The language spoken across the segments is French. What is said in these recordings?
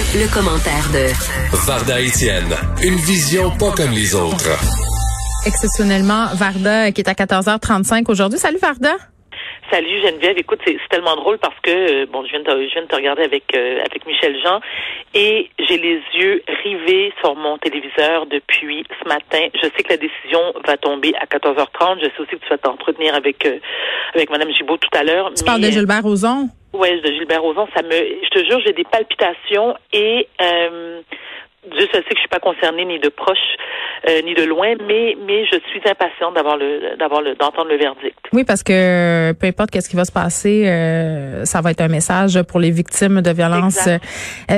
Le, commentaire de Varda Etienne, une vision pas comme les autres. Exceptionnellement, Varda qui est à 14h35 aujourd'hui. Salut Varda. Salut Geneviève, écoute, c'est tellement drôle parce que euh, bon, je viens de, je viens de te regarder avec euh, avec Michel Jean et j'ai les yeux rivés sur mon téléviseur depuis ce matin. Je sais que la décision va tomber à 14h30. Je sais aussi que tu vas t'entretenir avec euh, avec Madame Gibault tout à l'heure. Tu parles de Gilbert Rozon? Oui, de Gilbert Rozon. Ça me, je te jure, j'ai des palpitations et euh, Dieu sait que je suis pas concernée ni de proche euh, ni de loin, mais mais je suis impatiente d'avoir le d'avoir le d'entendre le verdict. Oui, parce que peu importe qu'est-ce qui va se passer, euh, ça va être un message pour les victimes de violences euh,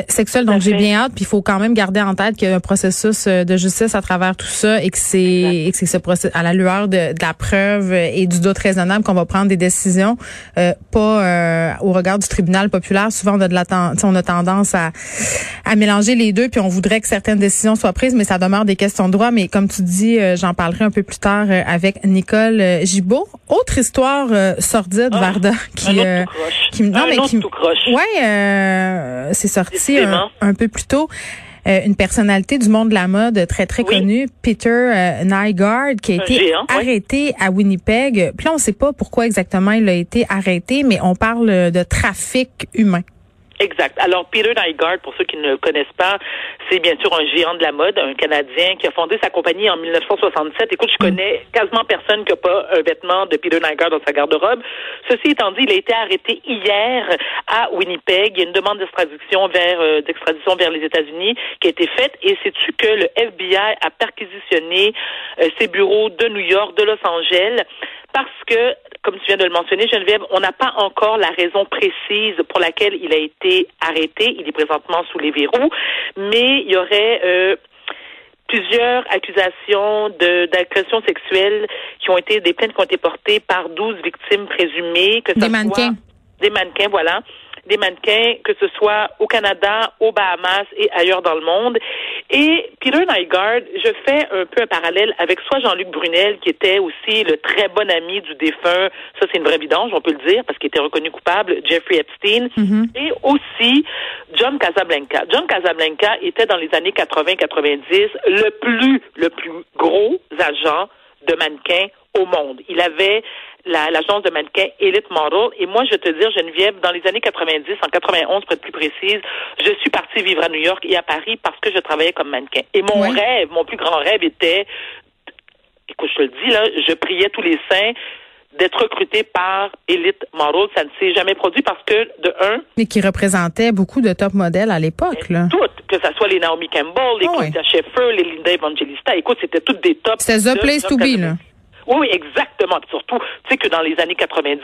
sexuelles. Donc j'ai bien hâte. Puis il faut quand même garder en tête qu'il y a un processus de justice à travers tout ça et que c'est et que c'est ce processus à la lueur de, de, la preuve et du doute raisonnable qu'on va prendre des décisions, pas au regard du tribunal populaire. Souvent on a de la on a tendance à à mélanger les deux, puis on voudrait que certaines décisions soient prises, mais ça demeure des questions de droit. Mais comme tu dis, euh, j'en parlerai un peu plus tard euh, avec Nicole euh, Gibault. Autre histoire sordide, ah, Varda, qui, un qui, non, mais qui, ouais, c'est sorti un, peu plus tôt. une personnalité du monde de la mode très très connue, Peter Nygaard, qui a été arrêté à Winnipeg. Puis là, on ne sait pas pourquoi exactement il a été arrêté, mais on parle de trafic humain. Exact. Alors, Peter Nygaard, pour ceux qui ne le connaissent pas, c'est bien sûr un géant de la mode, un Canadien qui a fondé sa compagnie en 1967. Écoute, je mm. connais quasiment personne qui n'a pas un vêtement de Peter Nygaard dans sa garde-robe. Ceci étant dit, il a été arrêté hier à Winnipeg. Il y a une demande d'extradition vers euh, d'extradition vers les États-Unis qui a été faite. Et sais-tu que le FBI a perquisitionné euh, ses bureaux de New York, de Los Angeles, parce que comme tu viens de le mentionner, Geneviève, on n'a pas encore la raison précise pour laquelle il a été arrêté. Il est présentement sous les verrous, mais il y aurait euh, plusieurs accusations d'agression sexuelle qui ont été des plaintes qui ont été portées par 12 victimes présumées que des mannequins. des mannequins, voilà des mannequins, que ce soit au Canada, aux Bahamas et ailleurs dans le monde. Et Peter Nygaard, je fais un peu un parallèle avec soit Jean-Luc Brunel, qui était aussi le très bon ami du défunt, ça c'est une vraie vidange, on peut le dire, parce qu'il était reconnu coupable, Jeffrey Epstein, mm-hmm. et aussi John Casablanca. John Casablanca était dans les années 80-90 le plus, le plus gros agent de mannequins au monde. Il avait l'agence de mannequins Elite Model. Et moi, je te dire, Geneviève, dans les années 90, en 91 pour être plus précise, je suis partie vivre à New York et à Paris parce que je travaillais comme mannequin. Et mon rêve, mon plus grand rêve était, écoute, je te le dis, là, je priais tous les saints d'être recruté par Elite Model. Ça ne s'est jamais produit parce que, de un... Mais qui représentait beaucoup de top modèles à l'époque, là. Toutes, que ce soit les Naomi Campbell, les oh Claudia Schiffer, les Linda Evangelista. Écoute, c'était toutes des tops. C'était The Place to Be, là. Oui, exactement. surtout, tu sais que dans les années 90,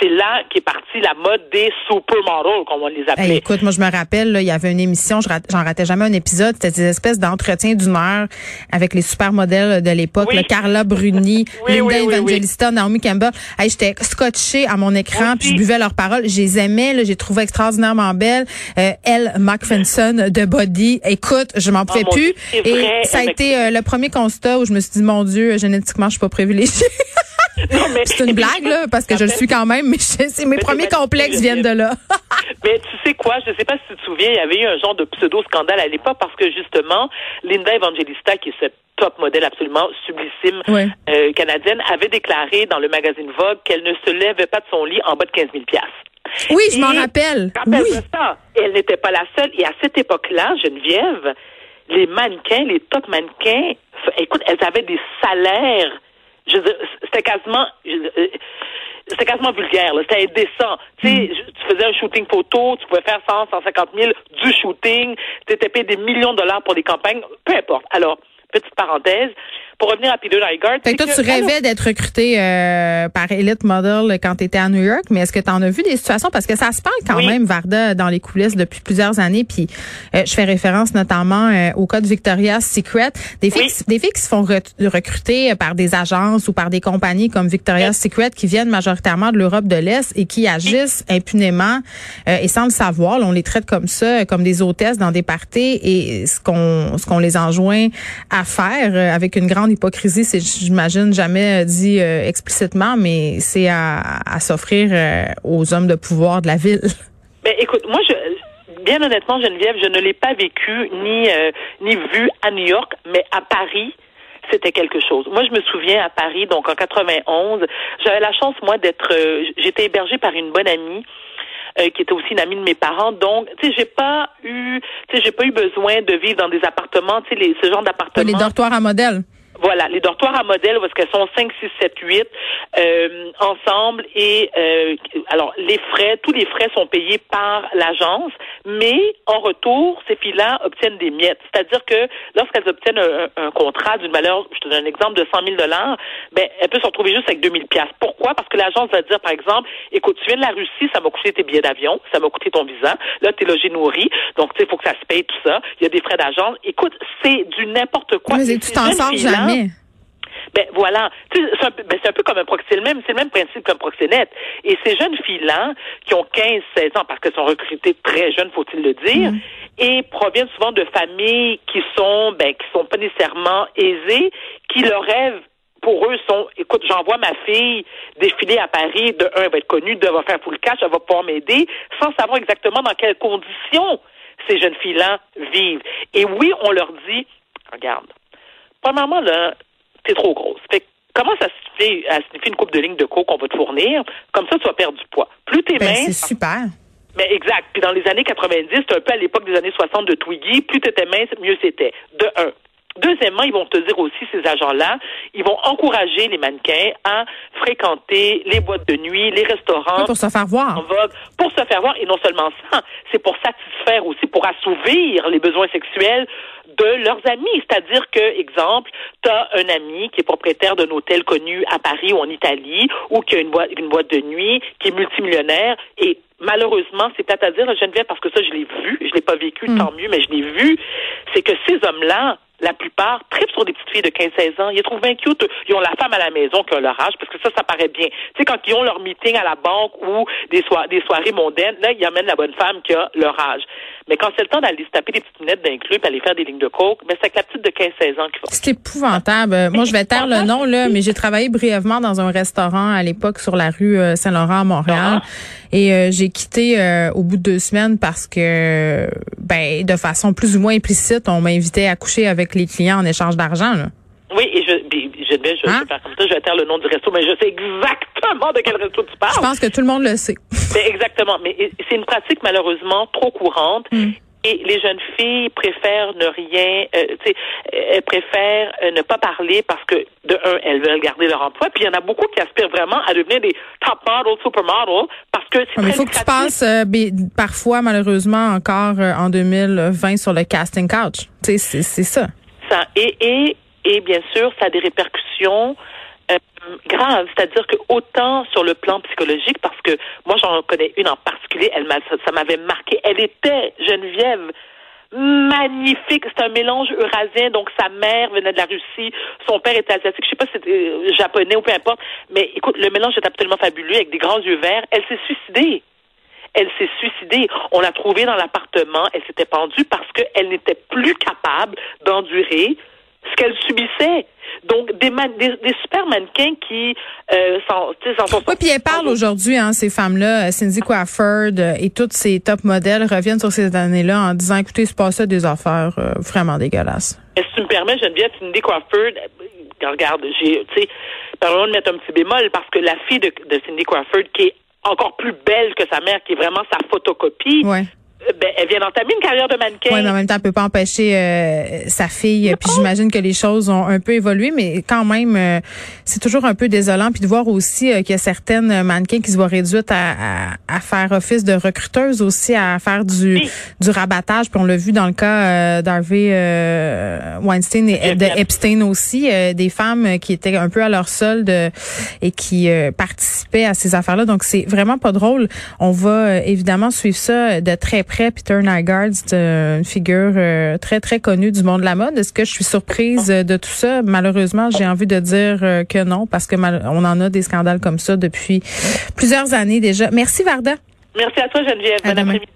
c'est là qu'est partie la mode des supermodels, comme on les appelait. écoute, moi, je me rappelle, il y avait une émission, j'en ratais jamais un épisode, c'était des espèces d'entretiens d'une heure avec les supermodèles de l'époque, Carla Bruni, Linda Evangelista, Naomi Campbell. Hey, J'étais scotchée à mon écran, puis je buvais leurs paroles. Je les aimais, j'ai trouvé extraordinairement belles. Euh, Elle McPherson de Body, écoute, je m'en pouvais oh, plus. Et ça a été euh, le premier constat où je me suis dit, mon Dieu, génétiquement, je suis pas c'est une blague, là, parce que je le suis quand même, mais c'est mes premiers complexes viennent de là. mais tu sais quoi, je sais pas si tu te souviens, il y avait eu un genre de pseudo-scandale à l'époque parce que justement, Linda Evangelista, qui est cette top modèle absolument sublissime euh, canadienne, avait déclaré dans le magazine Vogue qu'elle ne se lèvait pas de son lit en bas de 15 000 Oui, je m'en rappelle. Oui. Ça. Elle n'était pas la seule. Et à cette époque-là, Geneviève, les mannequins, les top mannequins, écoute, elles avaient des salaires c'était quasiment euh, c'était quasiment vulgaire, c'était indécent. Tu sais, mm. tu faisais un shooting photo, tu pouvais faire 100, 150 000 du shooting, tu étais payé des millions de dollars pour des campagnes, peu importe. Alors, petite parenthèse, pour revenir à Peter Nygaard. Fait que toi, tu rêvais d'être recruté euh, par Elite Model quand tu étais à New York, mais est-ce que tu en as vu des situations? Parce que ça se parle quand même, Varda, dans les coulisses depuis plusieurs années. Puis euh, je fais référence notamment euh, au cas de Victoria's Secret. Des filles, des filles qui se font recruter par des agences ou par des compagnies comme Victoria's Secret qui viennent majoritairement de l'Europe de l'Est et qui agissent impunément et sans le savoir. on les traite comme ça, comme des hôtesses dans des parties et ce qu'on ce qu'on les enjoint à faire avec une grande hypocrisie, c'est, j'imagine, jamais dit euh, explicitement, mais c'est à, s'offrir euh, aux hommes de pouvoir de la ville. Ben, écoute, moi, je, bien honnêtement, Geneviève, je ne l'ai pas vécu ni euh, ni vu à New York, mais à Paris, c'était quelque chose. Moi, je me souviens à Paris, donc en 91, j'avais la chance moi d'être, euh, j'étais hébergée par une bonne amie. Euh, qui était aussi une amie de mes parents. Donc, tu sais, j'ai pas eu, tu sais, j'ai pas eu besoin de vivre dans des appartements, tu sais, ce genre d'appartements. Les dortoirs à modèle. Voilà, les dortoirs à modèle, parce qu'elles sont? 5, 6, 7, 8 euh, ensemble. Et euh, alors, les frais, tous les frais sont payés par l'agence, mais en retour, ces filles-là obtiennent des miettes. C'est-à-dire que lorsqu'elles obtiennent un, contrat d'une valeur, je te donne un exemple, de 100 000 dollars, ben, elles peuvent se retrouver juste avec 2000 pièces. Pourquoi? Parce que l'agence va dire, par exemple, écoute, tu viens de la Russie, ça m'a coûté tes billets d'avion, ça m'a coûté ton visa, là, t'es logé nourri, donc, tu sais, il faut que ça se paye, tout ça. Il y a des frais d'agence. Écoute, c'est du n'importe quoi. Mais jamais. Ben voilà, c'est un, peu, ben, un peu comme un proxénète, même, c'est le même principe qu'un proxénète. Et ces jeunes filles-là, qui ont 15, 16 ans, parce qu'elles sont recrutées très jeunes, faut-il le dire, mm. et proviennent souvent de familles qui sont, ben, qui sont pas nécessairement aisées, qui leur rêvent pour eux sont, écoute, j'envoie ma fille défiler à Paris, de un, elle va être connue, deux, elle va faire full cash, elle va pouvoir m'aider, sans savoir exactement dans quelles conditions ces jeunes filles-là vivent. Et oui, on leur dit, regarde, premièrement, là, c'est trop grosse. Fait comment ça se fait, ça signifie une coupe de ligne de coke qu'on va te fournir, comme ça, tu vas perdre du poids. Plus t'es ben, mince. C'est super. Mais exact. Puis dans les années 90, c'était un peu à l'époque des années 60 de Twiggy, plus tu étais mince, mieux c'était. De un. Deuxièmement, ils vont te dire aussi, ces agents-là, ils vont encourager les mannequins à fréquenter les boîtes de nuit, les restaurants. pour se faire voir. Pour se faire voir. Et non seulement ça, c'est pour satisfaire aussi, pour assouvir les besoins sexuels de leurs amis. C'est-à-dire que, exemple, tu as un ami qui est propriétaire d'un hôtel connu à Paris ou en Italie, ou qui a une boîte, une boîte de nuit, qui est multimillionnaire, et malheureusement, c'est à dire, Geneviève, parce que ça, je l'ai vu, je l'ai pas vécu, mm. tant mieux, mais je l'ai vu, c'est que ces hommes-là, la plupart tripent sur des petites filles de 15-16 ans. Ils les trouvent bien. Ils ont la femme à la maison qui a leur âge, parce que ça, ça paraît bien. Tu sais, quand ils ont leur meeting à la banque ou des, des soirées mondaines, là, ils amènent la bonne femme qui a leur âge. Mais quand c'est le temps d'aller se taper des petites lunettes d'un club, aller faire des lignes de coke, ben c'est avec la petite de 15-16 ans qu'il faut. C'est épouvantable. Moi, je vais taire le nom, là, mais j'ai travaillé brièvement dans un restaurant à l'époque sur la rue euh, Saint-Laurent à Montréal. Et euh, j'ai quitté euh, au bout de deux semaines parce que, ben, de façon plus ou moins implicite, on m'invitait à coucher avec les clients en échange d'argent. Oui, et je, je, je, je hein? vais faire comme ça, je vais taire le nom du resto, mais je sais exactement de quel resto tu parles. Je pense que tout le monde le sait. Mais exactement, mais c'est une pratique malheureusement trop courante. Mm. Et les jeunes filles préfèrent ne rien, euh, tu sais, elles préfèrent euh, ne pas parler parce que de un, elles veulent garder leur emploi. Puis il y en a beaucoup qui aspirent vraiment à devenir des top models, supermodels, parce que c'est Mais il faut que tu passes euh, parfois, malheureusement, encore en 2020 sur le casting couch. Tu sais, c'est ça. Ça et et et bien sûr, ça a des répercussions euh, grave, c'est-à-dire que autant sur le plan psychologique, parce que moi j'en connais une en particulier, elle m'a, ça, m'avait marqué. Elle était Geneviève magnifique. C'est un mélange eurasien, donc sa mère venait de la Russie, son père était asiatique, je sais pas si c'était euh, japonais ou peu importe, mais écoute, le mélange est absolument fabuleux avec des grands yeux verts. Elle s'est suicidée. Elle s'est suicidée. On l'a trouvée dans l'appartement. Elle s'était pendue parce qu'elle n'était plus capable d'endurer ce qu'elle subissait. Donc, des, des, super mannequins qui euh, sont, sont... Oui, puis elle parle aujourd'hui, hein, ces femmes-là, euh, Cindy Crawford euh, et toutes ces top modèles reviennent sur ces années-là en disant, écoutez, c'est pas ça des affaires euh, vraiment dégueulasses. Si tu me permets, Geneviève, Cindy Crawford, regarde, j'ai, tu sais, pardon de mettre un petit bémol, parce que la fille de, de Cindy Crawford, qui est encore plus belle que sa mère, qui est vraiment sa photocopie, ouais. Ben, elle vient d'entamer une carrière de mannequin. Oui, mais en même temps, elle peut pas empêcher euh, sa fille. Puis j'imagine que les choses ont un peu évolué, mais quand même, euh, c'est toujours un peu désolant. Puis de voir aussi qu'il y a certaines mannequins qui se voient réduites à, à, faire office de recruteuses aussi, à faire du, du rabattage. Puis on l'a vu dans le cas d'Harvey Weinstein et de Epstein aussi, des femmes qui étaient un peu à leur solde et qui participaient à ces affaires-là. Donc c'est vraiment pas drôle. On va évidemment suivre ça de très près Peter Nygaard, c'est une figure euh, très, très connue du monde de la mode. Est-ce que je suis surprise euh, de tout ça? Malheureusement, j'ai envie de dire euh, que non, parce que on en a des scandales comme ça depuis plusieurs années déjà. Merci, Varda. Merci à toi, Geneviève. Bon après-midi.